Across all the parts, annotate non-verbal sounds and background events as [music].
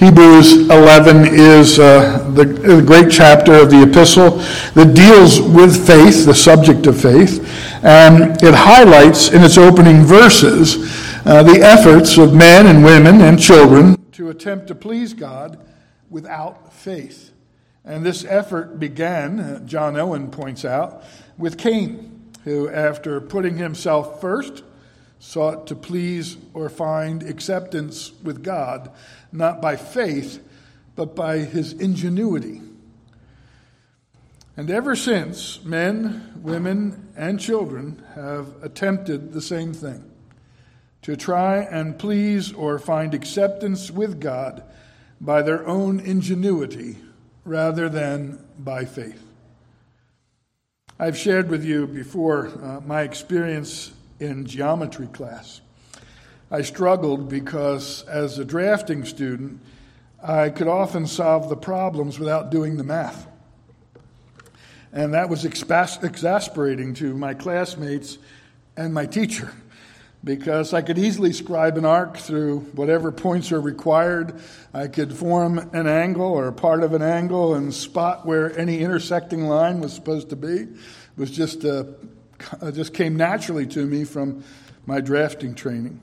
Hebrews 11 is uh, the, the, great chapter of the epistle that deals with faith, the subject of faith, and it highlights in its opening verses uh, the efforts of men and women and children to attempt to please God without faith. And this effort began, uh, John Owen points out, with Cain, who, after putting himself first, sought to please or find acceptance with God not by faith, but by his ingenuity. And ever since, men, women, and children have attempted the same thing to try and please or find acceptance with God by their own ingenuity rather than by faith. I've shared with you before uh, my experience in geometry class. I struggled because as a drafting student, I could often solve the problems without doing the math. And that was exas- exasperating to my classmates and my teacher because I could easily scribe an arc through whatever points are required. I could form an angle or a part of an angle and spot where any intersecting line was supposed to be. It was just, uh, just came naturally to me from my drafting training.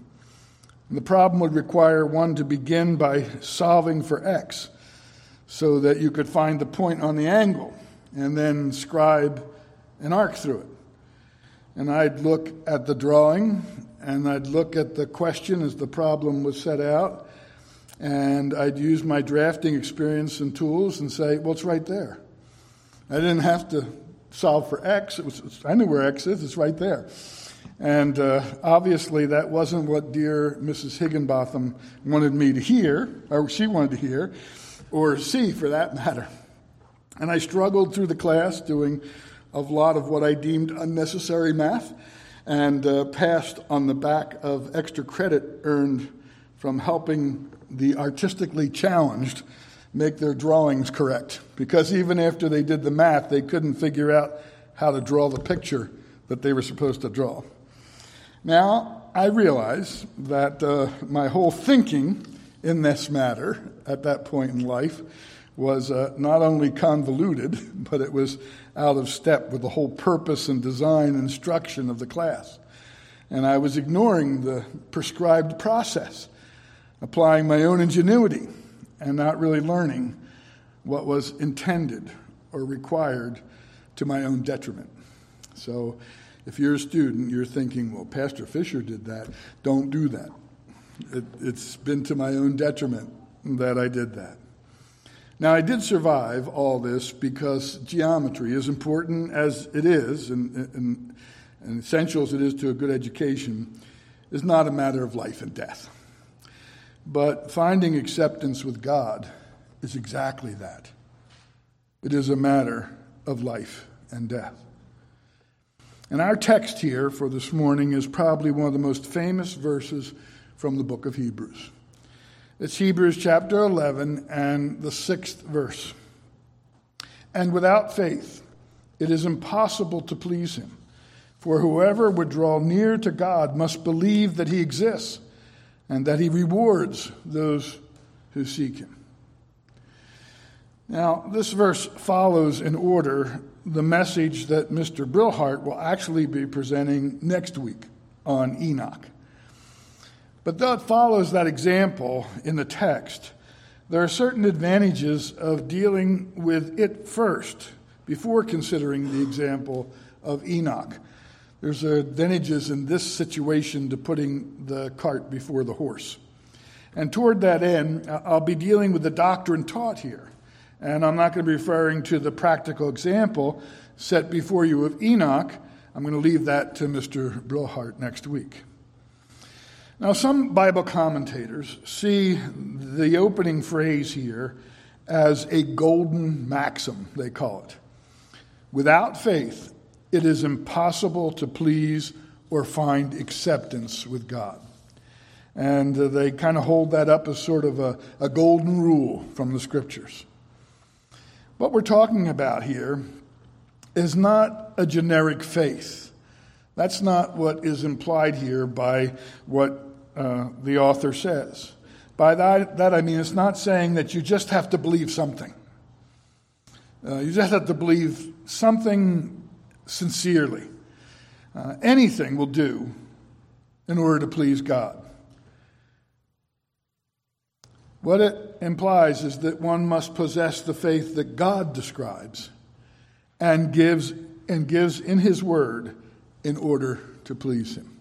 The problem would require one to begin by solving for x so that you could find the point on the angle and then scribe an arc through it. And I'd look at the drawing and I'd look at the question as the problem was set out and I'd use my drafting experience and tools and say, well, it's right there. I didn't have to solve for x. It was, I knew where x is, it's right there. And uh, obviously, that wasn't what dear Mrs. Higginbotham wanted me to hear, or she wanted to hear, or see for that matter. And I struggled through the class doing a lot of what I deemed unnecessary math and uh, passed on the back of extra credit earned from helping the artistically challenged make their drawings correct. Because even after they did the math, they couldn't figure out how to draw the picture that they were supposed to draw. Now, I realize that uh, my whole thinking in this matter at that point in life was uh, not only convoluted, [laughs] but it was out of step with the whole purpose and design and instruction of the class. And I was ignoring the prescribed process, applying my own ingenuity, and not really learning what was intended or required to my own detriment. So if you're a student, you're thinking, well, Pastor Fisher did that. Don't do that. It, it's been to my own detriment that I did that. Now, I did survive all this because geometry, as important as it is and, and, and essential as it is to a good education, is not a matter of life and death. But finding acceptance with God is exactly that. It is a matter of life and death. And our text here for this morning is probably one of the most famous verses from the book of Hebrews. It's Hebrews chapter 11 and the sixth verse. And without faith, it is impossible to please him. For whoever would draw near to God must believe that he exists and that he rewards those who seek him. Now, this verse follows in order the message that Mr. Brillhart will actually be presenting next week on Enoch. But though it follows that example in the text, there are certain advantages of dealing with it first before considering the example of Enoch. There's advantages in this situation to putting the cart before the horse. And toward that end, I'll be dealing with the doctrine taught here. And I'm not going to be referring to the practical example set before you of Enoch. I'm going to leave that to Mr. Brillhart next week. Now, some Bible commentators see the opening phrase here as a golden maxim, they call it. Without faith, it is impossible to please or find acceptance with God. And uh, they kind of hold that up as sort of a, a golden rule from the scriptures. What we're talking about here is not a generic faith. That's not what is implied here by what uh, the author says. By that, that I mean it's not saying that you just have to believe something. Uh, you just have to believe something sincerely. Uh, anything will do in order to please God. What it implies is that one must possess the faith that God describes and gives and gives in his word in order to please him.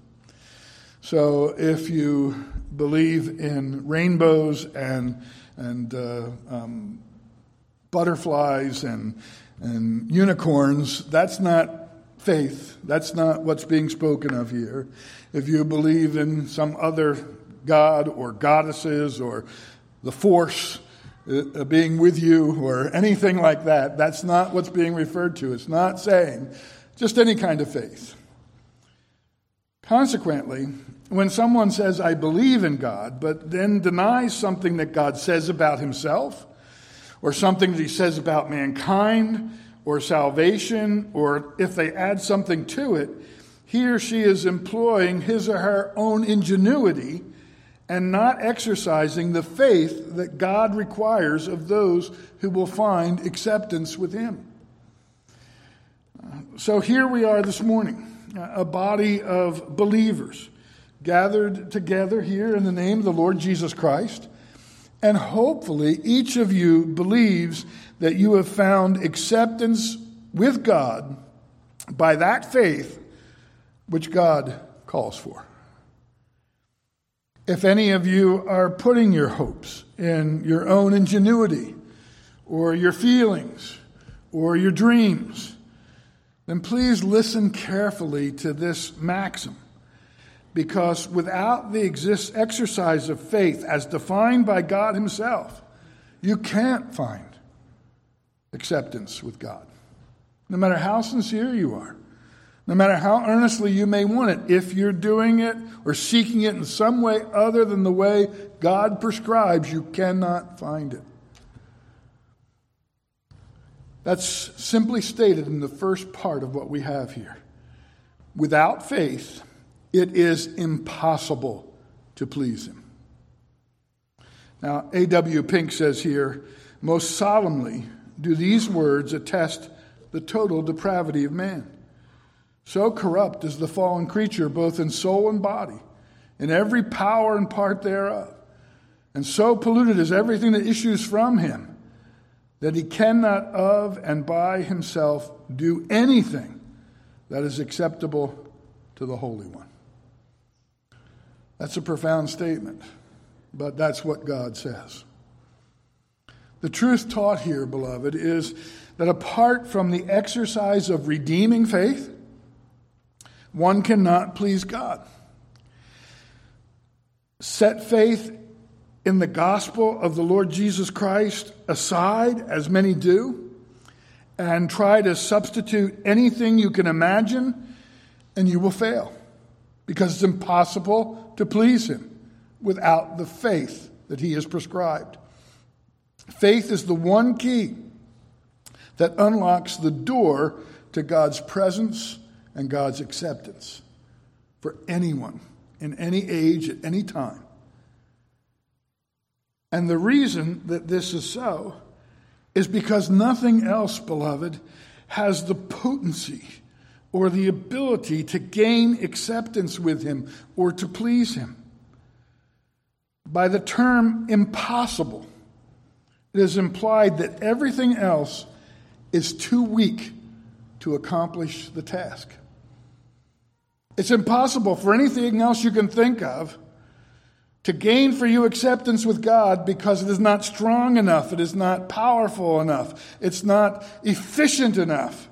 So if you believe in rainbows and and uh, um, butterflies and and unicorns, that's not faith. That's not what's being spoken of here. If you believe in some other god or goddesses or the force uh, being with you or anything like that, that's not what's being referred to. It's not saying just any kind of faith. Consequently, when someone says, I believe in God, but then denies something that God says about himself, or something that he says about mankind, or salvation, or if they add something to it, he or she is employing his or her own ingenuity and not exercising the faith that God requires of those who will find acceptance with him. So here we are this morning, a body of believers gathered together here in the name of the Lord Jesus Christ. And hopefully, each of you believes that you have found acceptance with God by that faith which God calls for. If any of you are putting your hopes in your own ingenuity or your feelings or your dreams, then please listen carefully to this maxim. Because without the exercise of faith as defined by God Himself, you can't find acceptance with God. No matter how sincere you are, no matter how earnestly you may want it, if you're doing it or seeking it in some way other than the way God prescribes, you cannot find it. That's simply stated in the first part of what we have here. Without faith, it is impossible to please Him. Now, A.W. Pink says here, most solemnly do these words attest the total depravity of man. So corrupt is the fallen creature, both in soul and body, in every power and part thereof. And so polluted is everything that issues from him that he cannot of and by himself do anything that is acceptable to the Holy One. That's a profound statement, but that's what God says. The truth taught here, beloved, is that apart from the exercise of redeeming faith, one cannot please God. Set faith in the gospel of the Lord Jesus Christ aside, as many do, and try to substitute anything you can imagine, and you will fail because it's impossible to please Him without the faith that He has prescribed. Faith is the one key that unlocks the door to God's presence and God's acceptance for anyone in any age at any time. And the reason that this is so is because nothing else, beloved, has the potency or the ability to gain acceptance with Him or to please Him. By the term impossible, it is implied that everything else is too weak to accomplish the task. It's impossible for anything else you can think of to gain for you acceptance with God because it is not strong enough, it is not powerful enough, it's not efficient enough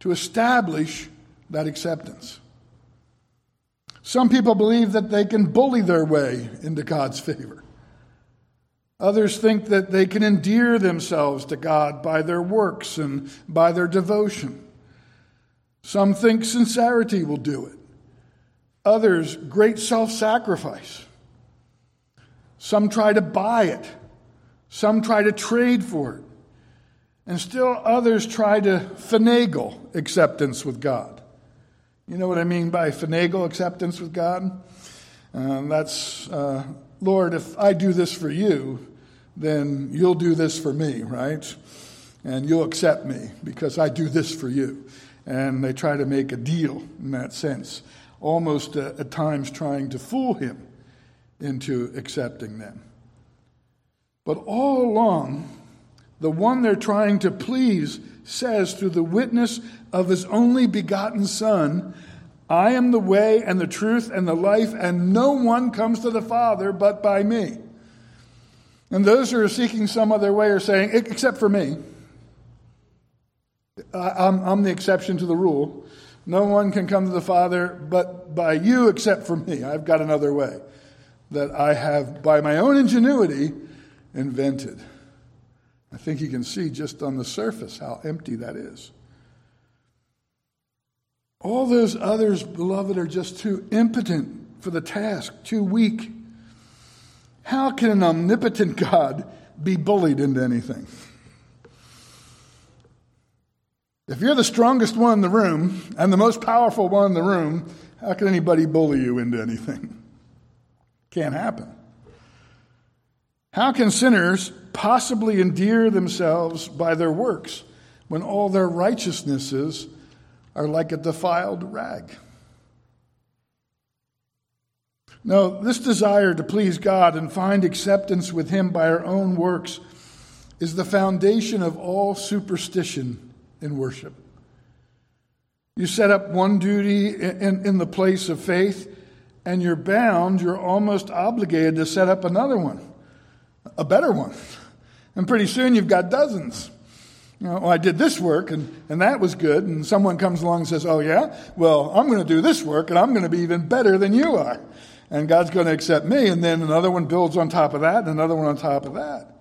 to establish that acceptance. Some people believe that they can bully their way into God's favor. Others think that they can endear themselves to God by their works and by their devotion. Some think sincerity will do it. Others, great self sacrifice. Some try to buy it, some try to trade for it, and still others try to finagle acceptance with God. You know what I mean by finagle acceptance with God? Uh, that's uh, Lord, if I do this for you, then you'll do this for me, right? And you'll accept me because I do this for you. And they try to make a deal in that sense, almost uh, at times trying to fool him into accepting them. But all along, the one they're trying to please says through the witness of his only begotten Son, I am the way and the truth and the life, and no one comes to the Father but by me. And those who are seeking some other way are saying, except for me. I'm, I'm the exception to the rule. No one can come to the Father but by you except for me. I've got another way that I have, by my own ingenuity, invented. I think you can see just on the surface how empty that is. All those others, beloved, are just too impotent for the task, too weak. How can an omnipotent God be bullied into anything? If you're the strongest one in the room and the most powerful one in the room, how can anybody bully you into anything? [laughs] Can't happen. How can sinners possibly endear themselves by their works when all their righteousnesses are like a defiled rag? No, this desire to please God and find acceptance with Him by our own works is the foundation of all superstition in worship. You set up one duty in, in, the place of faith, and you're bound, you're almost obligated to set up another one, a better one. And pretty soon you've got dozens. You know, well, I did this work and, and that was good. And someone comes along and says, Oh, yeah? Well, I'm going to do this work and I'm going to be even better than you are. And God's going to accept me. And then another one builds on top of that and another one on top of that.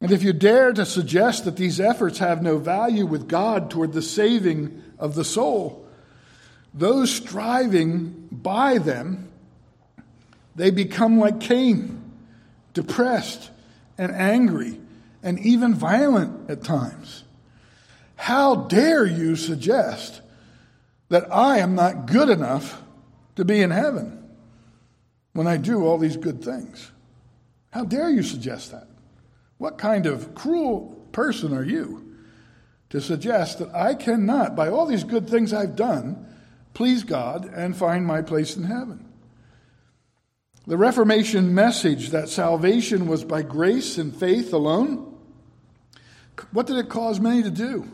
And if you dare to suggest that these efforts have no value with God toward the saving of the soul, those striving by them, they become like Cain, depressed and angry and even violent at times. How dare you suggest that I am not good enough to be in heaven when I do all these good things? How dare you suggest that? What kind of cruel person are you to suggest that I cannot, by all these good things I've done, please God and find my place in heaven? The Reformation message that salvation was by grace and faith alone, what did it cause many to do?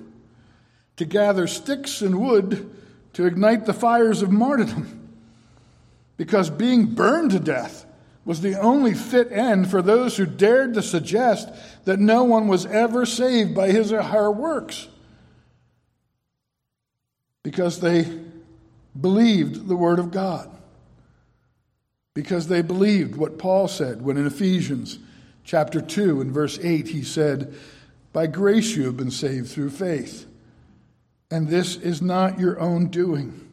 To gather sticks and wood to ignite the fires of martyrdom. Because being burned to death was the only fit end for those who dared to suggest that no one was ever saved by his or her works. Because they believed the Word of God. Because they believed what Paul said when in Ephesians chapter 2 and verse 8 he said, By grace you have been saved through faith. And this is not your own doing,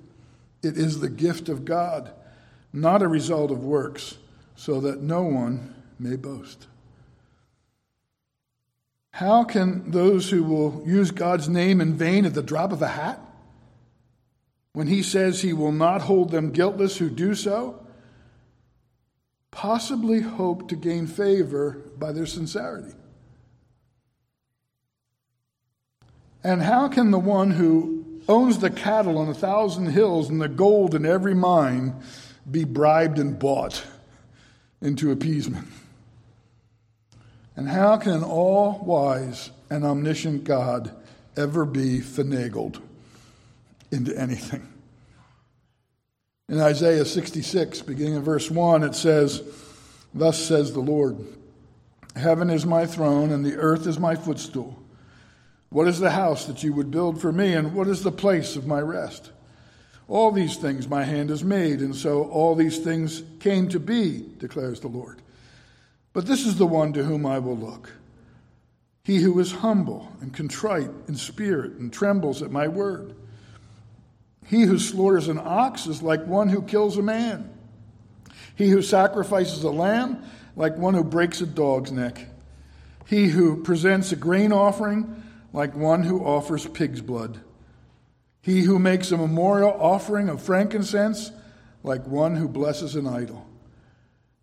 it is the gift of God, not a result of works so that no one may boast. How can those who will use God's name in vain at the drop of a hat, when he says he will not hold them guiltless who do so, possibly hope to gain favor by their sincerity? And how can the one who owns the cattle on a thousand hills and the gold in every mine be bribed and bought? Into appeasement. And how can an all wise and omniscient God ever be finagled into anything? In Isaiah 66, beginning in verse 1, it says, Thus says the Lord Heaven is my throne, and the earth is my footstool. What is the house that you would build for me, and what is the place of my rest? All these things my hand has made, and so all these things came to be, declares the Lord. But this is the one to whom I will look. He who is humble and contrite in spirit and trembles at my word. He who slaughters an ox is like one who kills a man. He who sacrifices a lamb, like one who breaks a dog's neck. He who presents a grain offering, like one who offers pig's blood. He who makes a memorial offering of frankincense, like one who blesses an idol.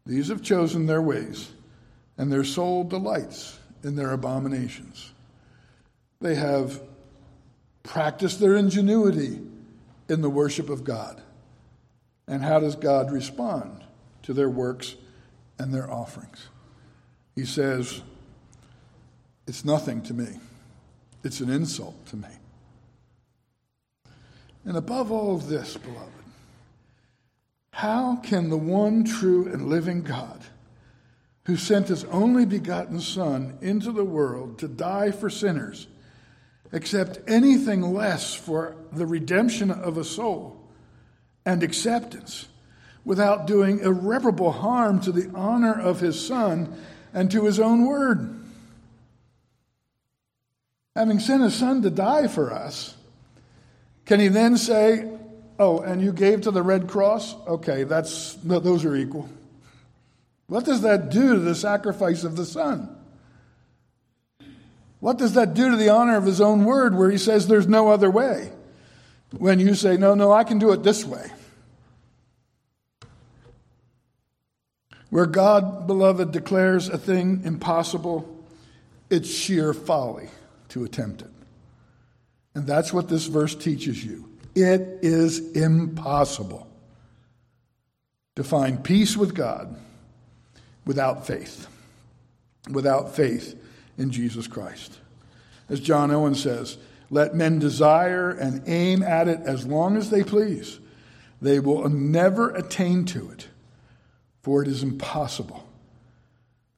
These have chosen their ways, and their soul delights in their abominations. They have practiced their ingenuity in the worship of God. And how does God respond to their works and their offerings? He says, It's nothing to me, it's an insult to me. And above all of this, beloved, how can the one true and living God, who sent his only begotten Son into the world to die for sinners, accept anything less for the redemption of a soul and acceptance without doing irreparable harm to the honor of his Son and to his own word? Having sent his Son to die for us, can he then say, Oh, and you gave to the Red Cross? Okay, that's those are equal. What does that do to the sacrifice of the Son? What does that do to the honor of his own word where he says there's no other way? When you say, no, no, I can do it this way. Where God, beloved, declares a thing impossible, it's sheer folly to attempt it. And that's what this verse teaches you. It is impossible to find peace with God without faith, without faith in Jesus Christ. As John Owen says, let men desire and aim at it as long as they please. They will never attain to it, for it is impossible.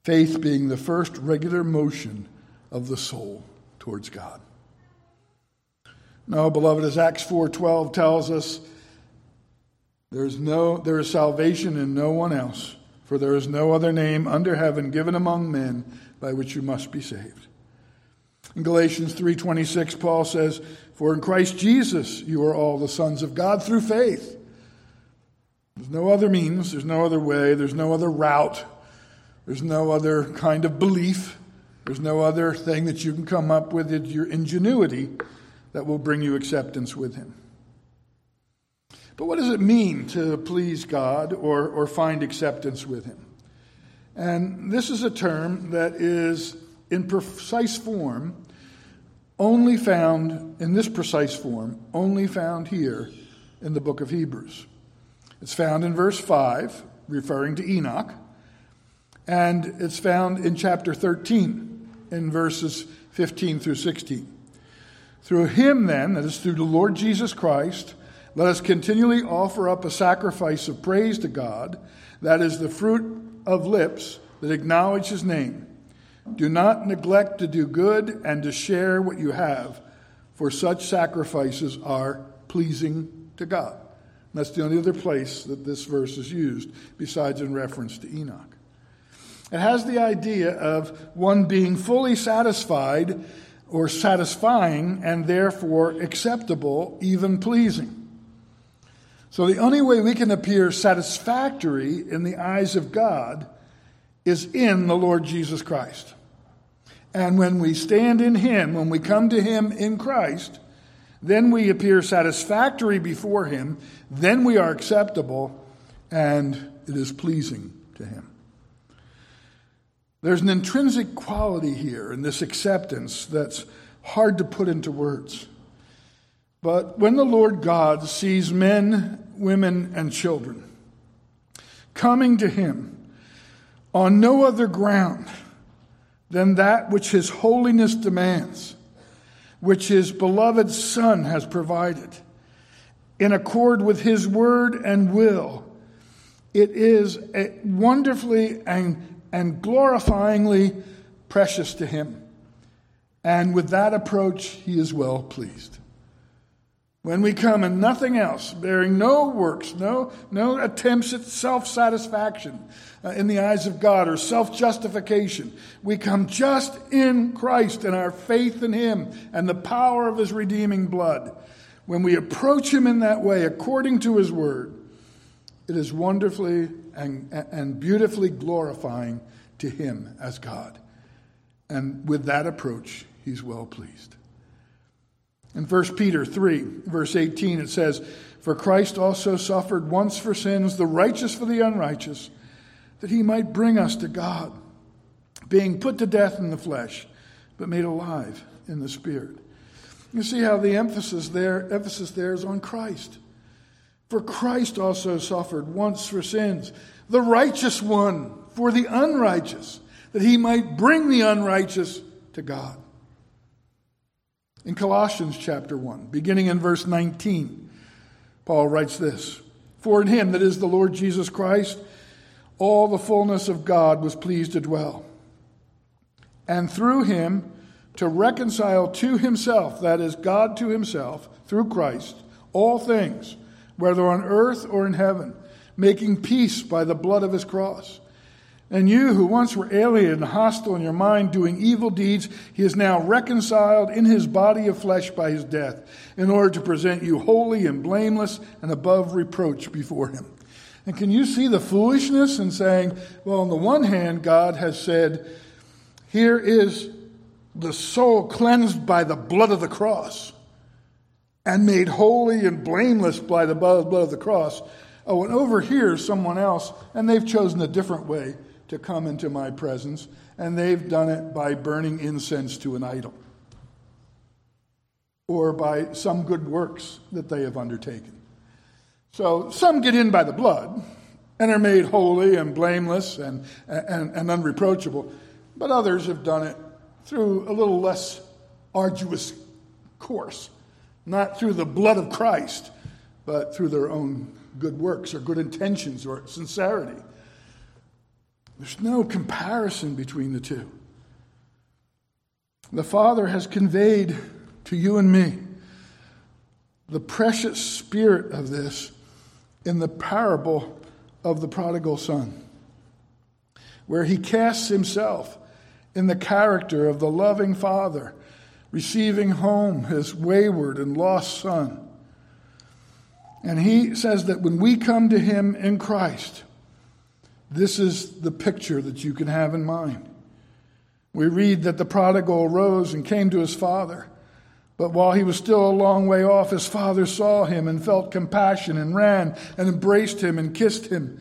Faith being the first regular motion of the soul towards God. No, beloved, as Acts 4:12 tells us, there is no there is salvation in no one else, for there is no other name under heaven given among men by which you must be saved. In Galatians 3:26 Paul says, "For in Christ Jesus you are all the sons of God through faith." There's no other means, there's no other way, there's no other route. There's no other kind of belief. There's no other thing that you can come up with in your ingenuity that will bring you acceptance with Him. But what does it mean to please God or, or find acceptance with Him? And this is a term that is in precise form only found, in this precise form, only found here in the book of Hebrews. It's found in verse 5, referring to Enoch, and it's found in chapter 13, in verses 15 through 16. Through him, then, that is through the Lord Jesus Christ, let us continually offer up a sacrifice of praise to God, that is the fruit of lips that acknowledge his name. Do not neglect to do good and to share what you have, for such sacrifices are pleasing to God. And that's the only other place that this verse is used, besides in reference to Enoch. It has the idea of one being fully satisfied or satisfying and therefore acceptable, even pleasing. So the only way we can appear satisfactory in the eyes of God is in the Lord Jesus Christ. And when we stand in Him, when we come to Him in Christ, then we appear satisfactory before Him, then we are acceptable, and it is pleasing to Him. There's an intrinsic quality here in this acceptance that's hard to put into words. But when the Lord God sees men, women, and children coming to Him on no other ground than that which His holiness demands, which His beloved Son has provided, in accord with His word and will, it is a wonderfully and and glorifyingly precious to him. And with that approach, he is well pleased. When we come and nothing else, bearing no works, no, no attempts at self satisfaction uh, in the eyes of God or self justification, we come just in Christ and our faith in Him and the power of His redeeming blood. When we approach Him in that way, according to His word, it is wonderfully and, and beautifully glorifying to Him as God. And with that approach, He's well pleased. In 1 Peter 3, verse 18, it says, For Christ also suffered once for sins, the righteous for the unrighteous, that he might bring us to God, being put to death in the flesh, but made alive in the spirit. You see how the emphasis there, emphasis there is on Christ. For Christ also suffered once for sins, the righteous one for the unrighteous, that he might bring the unrighteous to God. In Colossians chapter 1, beginning in verse 19, Paul writes this For in him, that is the Lord Jesus Christ, all the fullness of God was pleased to dwell. And through him to reconcile to himself, that is, God to himself, through Christ, all things, whether on earth or in heaven, making peace by the blood of his cross. And you who once were alien and hostile in your mind, doing evil deeds, he is now reconciled in his body of flesh by his death, in order to present you holy and blameless and above reproach before him. And can you see the foolishness in saying, well, on the one hand, God has said, here is the soul cleansed by the blood of the cross and made holy and blameless by the blood of the cross. Oh, and over here, someone else, and they've chosen a different way to come into my presence, and they've done it by burning incense to an idol or by some good works that they have undertaken. So some get in by the blood and are made holy and blameless and, and, and unreproachable, but others have done it through a little less arduous course, not through the blood of Christ, but through their own good works or good intentions or sincerity. There's no comparison between the two. The Father has conveyed to you and me the precious spirit of this in the parable of the prodigal son, where he casts himself in the character of the loving father, receiving home his wayward and lost son. And he says that when we come to him in Christ, this is the picture that you can have in mind. We read that the prodigal arose and came to his father. But while he was still a long way off, his father saw him and felt compassion and ran and embraced him and kissed him.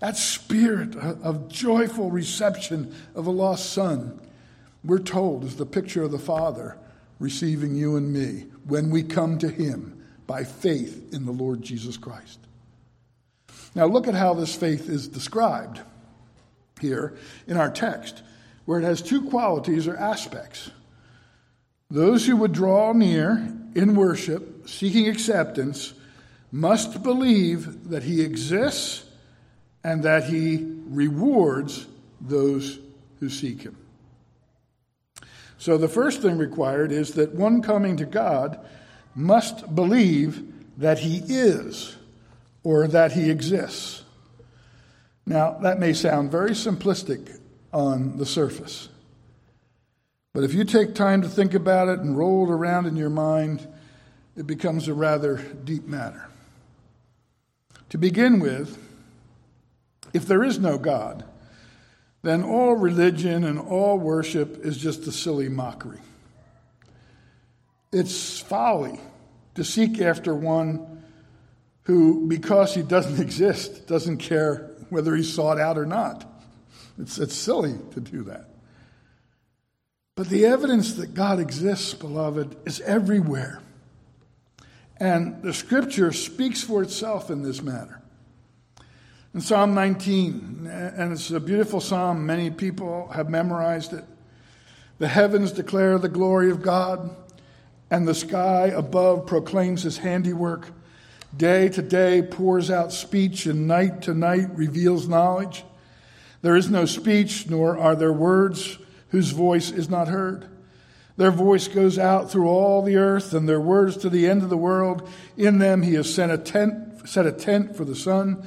That spirit of joyful reception of a lost son, we're told, is the picture of the Father receiving you and me when we come to him by faith in the Lord Jesus Christ. Now, look at how this faith is described here in our text, where it has two qualities or aspects. Those who would draw near in worship, seeking acceptance, must believe that he exists and that he rewards those who seek him. So, the first thing required is that one coming to God must believe that he is or that he exists. Now, that may sound very simplistic on the surface. But if you take time to think about it and roll it around in your mind, it becomes a rather deep matter. To begin with, if there is no God, then all religion and all worship is just a silly mockery. It's folly to seek after one who, because he doesn't [laughs] exist, doesn't care whether he's sought out or not. It's, it's silly to do that. But the evidence that God exists, beloved, is everywhere. And the scripture speaks for itself in this matter. In Psalm 19, and it's a beautiful psalm, many people have memorized it. The heavens declare the glory of God, and the sky above proclaims his handiwork. Day to day pours out speech, and night to night reveals knowledge. There is no speech, nor are there words whose voice is not heard. Their voice goes out through all the earth, and their words to the end of the world. In them he has sent a tent, set a tent for the sun,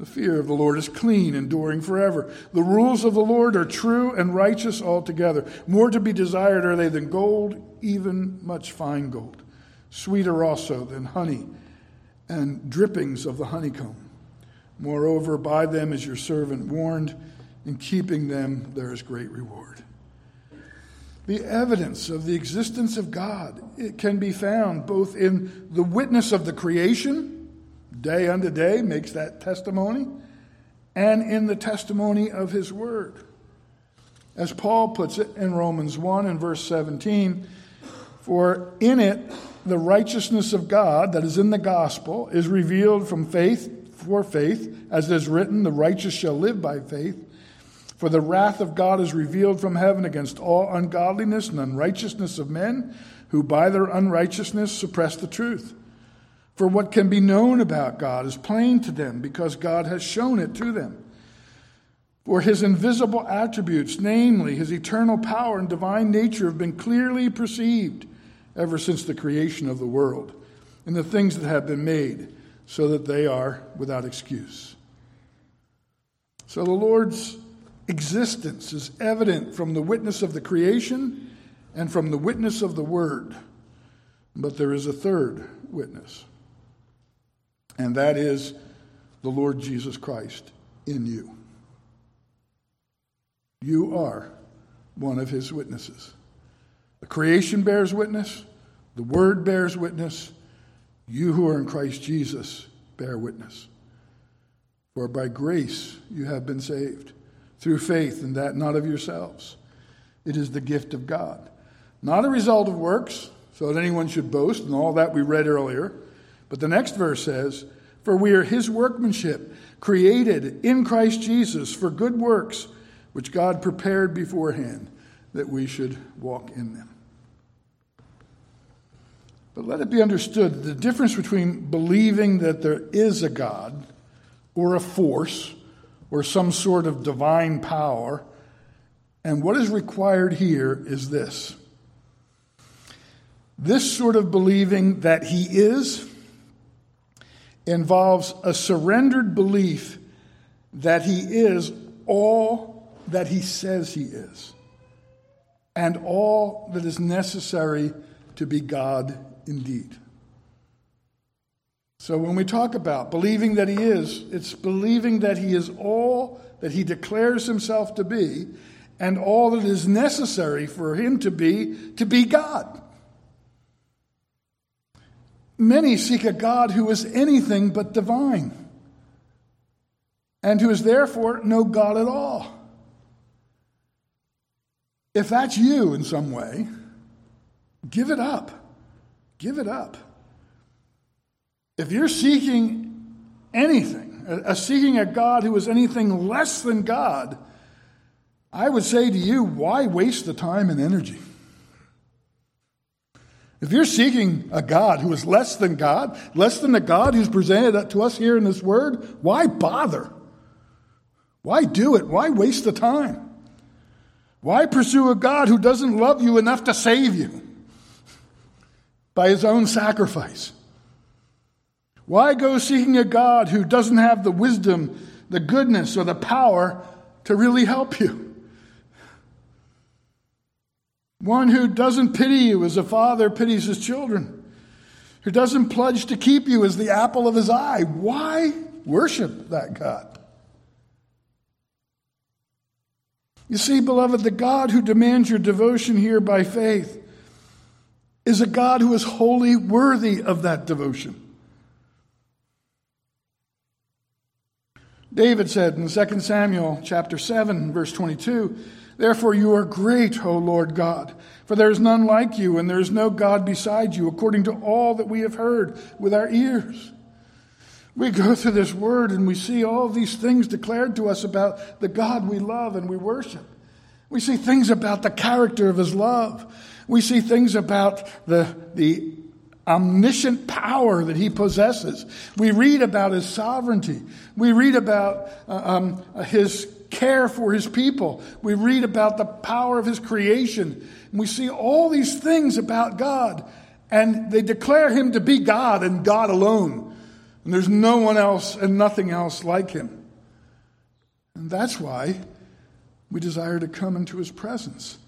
The fear of the Lord is clean, enduring forever. The rules of the Lord are true and righteous altogether. More to be desired are they than gold, even much fine gold. Sweeter also than honey and drippings of the honeycomb. Moreover, by them is your servant warned. In keeping them, there is great reward. The evidence of the existence of God it can be found both in the witness of the creation, day unto day makes that testimony, and in the testimony of his word. As Paul puts it in Romans 1 and verse 17, for in it the righteousness of God that is in the gospel is revealed from faith for faith, as it is written, the righteous shall live by faith. For the wrath of God is revealed from heaven against all ungodliness and unrighteousness of men who by their unrighteousness suppress the truth. For what can be known about God is plain to them because God has shown it to them. For his invisible attributes, namely his eternal power and divine nature, have been clearly perceived ever since the creation of the world and the things that have been made so that they are without excuse. So the Lord's existence is evident from the witness of the creation and from the witness of the Word. But there is a third witness, and that is the Lord Jesus Christ in you. You are one of his witnesses. The creation bears witness, the Word bears witness, you who are in Christ Jesus bear witness. For by grace you have been saved, through faith, and that not of yourselves. It is the gift of God, not a result of works, so that anyone should boast, and all that we read earlier. But the next verse says, For we are his workmanship, created in Christ Jesus for good works, which God prepared beforehand that we should walk in them. But let it be understood the difference between believing that there is a God or a force or some sort of divine power and what is required here is this. This sort of believing that he is involves a surrendered belief that he is all that he says he is and all that is necessary to be God indeed. So when we talk about believing that he is, it's believing that he is all that he declares himself to be and all that is necessary for him to be to be God. Many seek a God who is anything but divine and who is therefore no God at all. If that's you in some way, give it up. Give it up. If you're seeking anything, a, seeking a God who is anything less than God, I would say to you, why waste the time and energy? If you're seeking a God who is less than God, less than the God who's presented to us here in this word, why bother? Why do it? Why waste the time? Why pursue a God who doesn't love you enough to save you? by his own sacrifice? Why go seeking a God who doesn't have the wisdom, the goodness, or the power to really help you? One who doesn't pity you as a father pities his children, who doesn't pledge to keep you as the apple of his eye. Why worship that God? You see, beloved, the God who demands your devotion here by faith is a God who is wholly worthy of that devotion. David said in 2 Samuel chapter 7 verse 22, Therefore you are great, O Lord God, for there is none like you and there is no God beside you, according to all that we have heard with our ears. We go through this word and we see all these things declared to us about the God we love and we worship. We see things about the character of his love. We see things about the, the omniscient power that he possesses. We read about his sovereignty. We read about uh, um, his care for his people. We read about the power of his creation. And we see all these things about God. And they declare him to be God and God alone. And there's no one else and nothing else like him. And that's why we desire to come into his presence.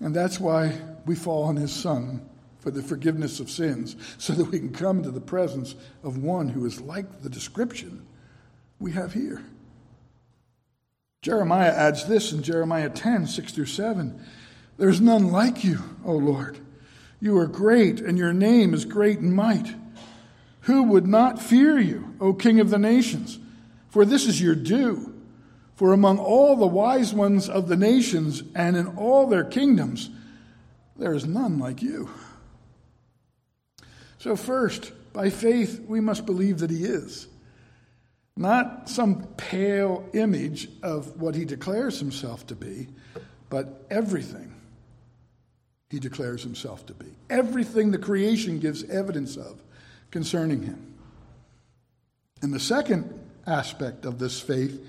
And that's why we fall on his son for the forgiveness of sins, so that we can come to the presence of one who is like the description we have here. Jeremiah adds this in Jeremiah 10, 6 through 7. There's none like you, O Lord. You are great, and your name is great in might. Who would not fear you, O King of the nations? For this is your due. For among all the wise ones of the nations and in all their kingdoms, there is none like you. So, first, by faith, we must believe that He is. Not some pale image of what He declares Himself to be, but everything He declares Himself to be. Everything the creation gives evidence of concerning Him. And the second aspect of this faith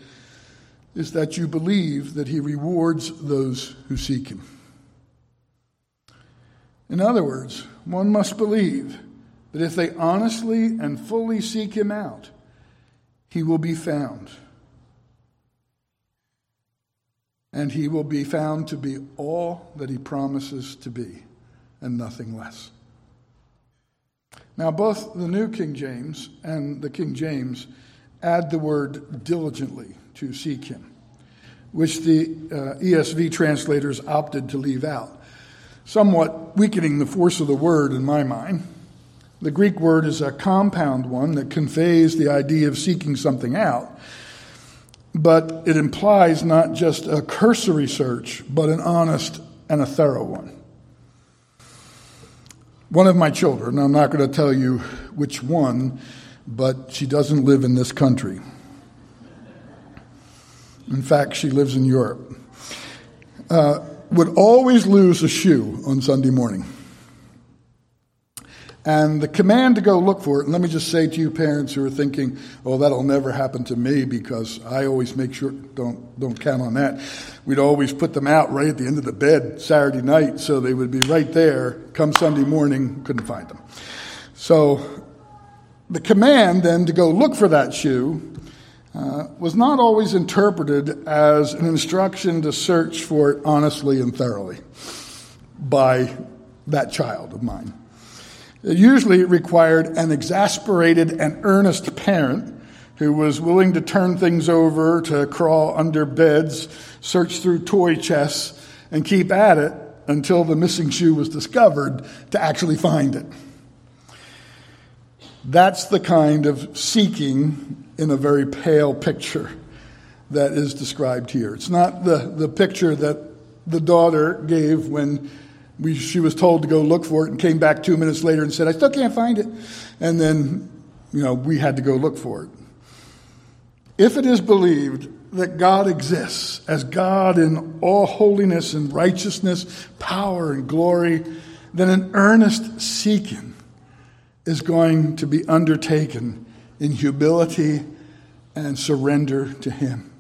is that you believe that he rewards those who seek him. In other words, one must believe that if they honestly and fully seek him out, he will be found. And he will be found to be all that he promises to be, and nothing less. Now, both the New King James and the King James add the word diligently to seek him, which the uh, ESV translators opted to leave out, somewhat weakening the force of the word in my mind. The Greek word is a compound one that conveys the idea of seeking something out, but it implies not just a cursory search, but an honest and a thorough one. One of my children, I'm not going to tell you which one, but she doesn't live in this country. In fact, she lives in Europe. Uh, would always lose a shoe on Sunday morning. And the command to go look for it, and let me just say to you parents who are thinking, oh, that'll never happen to me because I always make sure, don't, don't count on that. We'd always put them out right at the end of the bed Saturday night so they would be right there. Come Sunday morning, couldn't find them. So the command then to go look for that shoe uh, was not always interpreted as an instruction to search for it honestly and thoroughly by that child of mine. It usually required an exasperated and earnest parent who was willing to turn things over, to crawl under beds, search through toy chests, and keep at it until the missing shoe was discovered to actually find it. That's the kind of seeking in a very pale picture that is described here. It's not the, the picture that the daughter gave when we, she was told to go look for it and came back two minutes later and said, I still can't find it. And then, you know, we had to go look for it. If it is believed that God exists as God in all holiness and righteousness, power and glory, then an earnest seeking is going to be undertaken in humility and surrender to Him,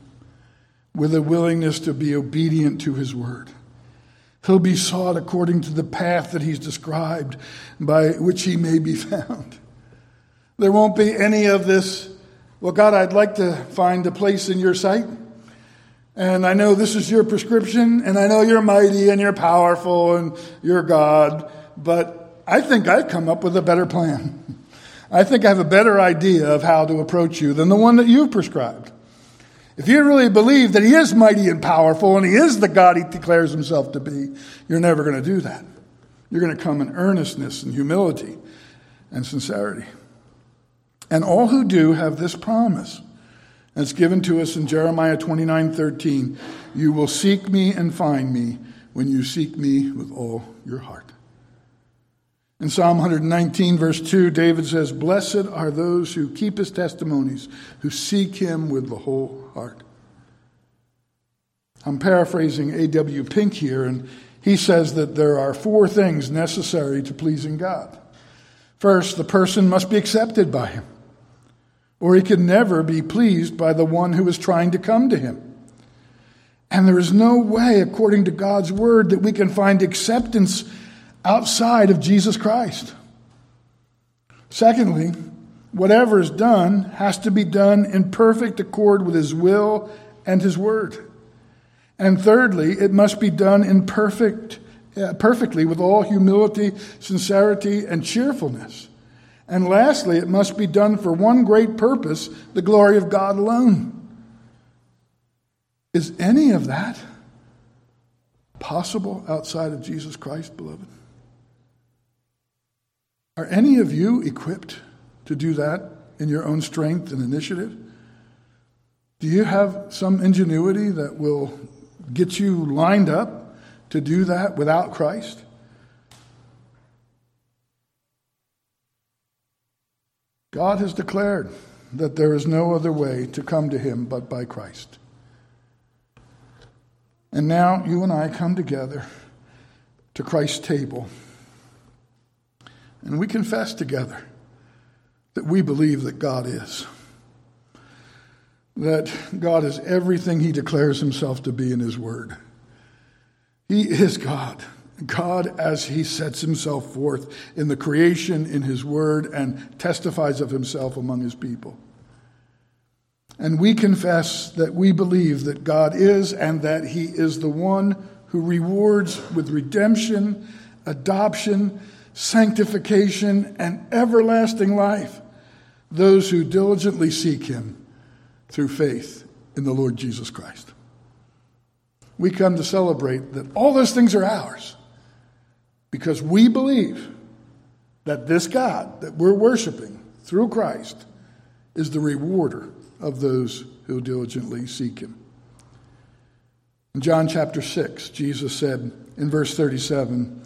with a willingness to be obedient to His word. He'll be sought according to the path that He's described by which He may be [laughs] found. There won't be any of this, well, God, I'd like to find a place in your sight. And I know this is your prescription, and I know you're mighty and you're powerful and you're God, but I think I've come up with a better plan. [laughs] I think I have a better idea of how to approach you than the one that you've prescribed. If you really believe that He is mighty and powerful and He is the God He declares Himself to be, you're never going to do that. You're going to come in earnestness and humility and sincerity. And all who do have this promise. And it's given to us in Jeremiah 29 13. You will seek me and find me when you seek me with all your heart. In Psalm 119, verse 2, David says, Blessed are those who keep his testimonies, who seek him with the whole heart. I'm paraphrasing A.W. Pink here, and he says that there are four things necessary to pleasing God. First, the person must be accepted by him, or he can never be pleased by the one who is trying to come to him. And there is no way, according to God's word, that we can find acceptance outside of Jesus Christ. Secondly, whatever is done has to be done in perfect accord with his will and his word. And thirdly, it must be done in perfect, uh, perfectly with all humility, sincerity, and cheerfulness. And lastly, it must be done for one great purpose the glory of God alone. Is any of that possible outside of Jesus Christ, beloved? Are any of you equipped to do that in your own strength and initiative? Do you have some ingenuity that will get you lined up to do that without Christ? God has declared that there is no other way to come to Him but by Christ. And now you and I come together to Christ's table. And we confess together that we believe that God is. That God is everything He declares Himself to be in His Word. He is God. God, as He sets Himself forth in the creation, in His Word, and testifies of Himself among His people. And we confess that we believe that God is and that He is the one who rewards with redemption, adoption, sanctification, and everlasting life those who diligently seek Him through faith in the Lord Jesus Christ. We come to celebrate that all those things are ours because we believe that this God that we're worshiping through Christ is the rewarder of those who diligently seek him. In John chapter 6, Jesus said in verse 37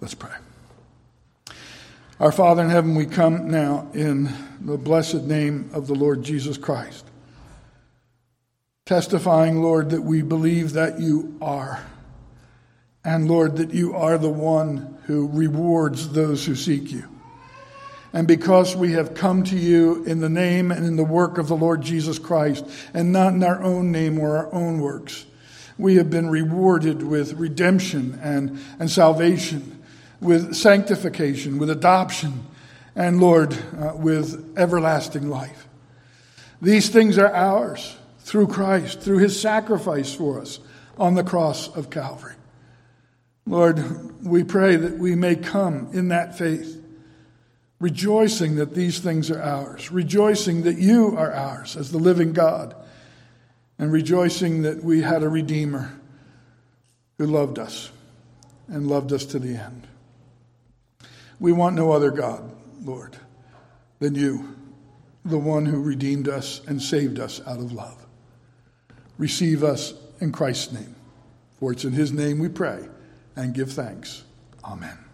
Let's pray. Our Father in heaven, we come now in the blessed name of the Lord Jesus Christ, testifying, Lord, that we believe that you are. And Lord, that you are the one who rewards those who seek you. And because we have come to you in the name and in the work of the Lord Jesus Christ, and not in our own name or our own works, we have been rewarded with redemption and, and salvation, with sanctification, with adoption, and Lord, uh, with everlasting life. These things are ours through Christ, through his sacrifice for us on the cross of Calvary. Lord, we pray that we may come in that faith rejoicing that these things are ours, rejoicing that you are ours as the living God, and rejoicing that we had a Redeemer who loved us and loved us to the end. We want no other God, Lord, than you, the one who redeemed us and saved us out of love. Receive us in Christ's name, for it's in his name we pray and give thanks. Amen.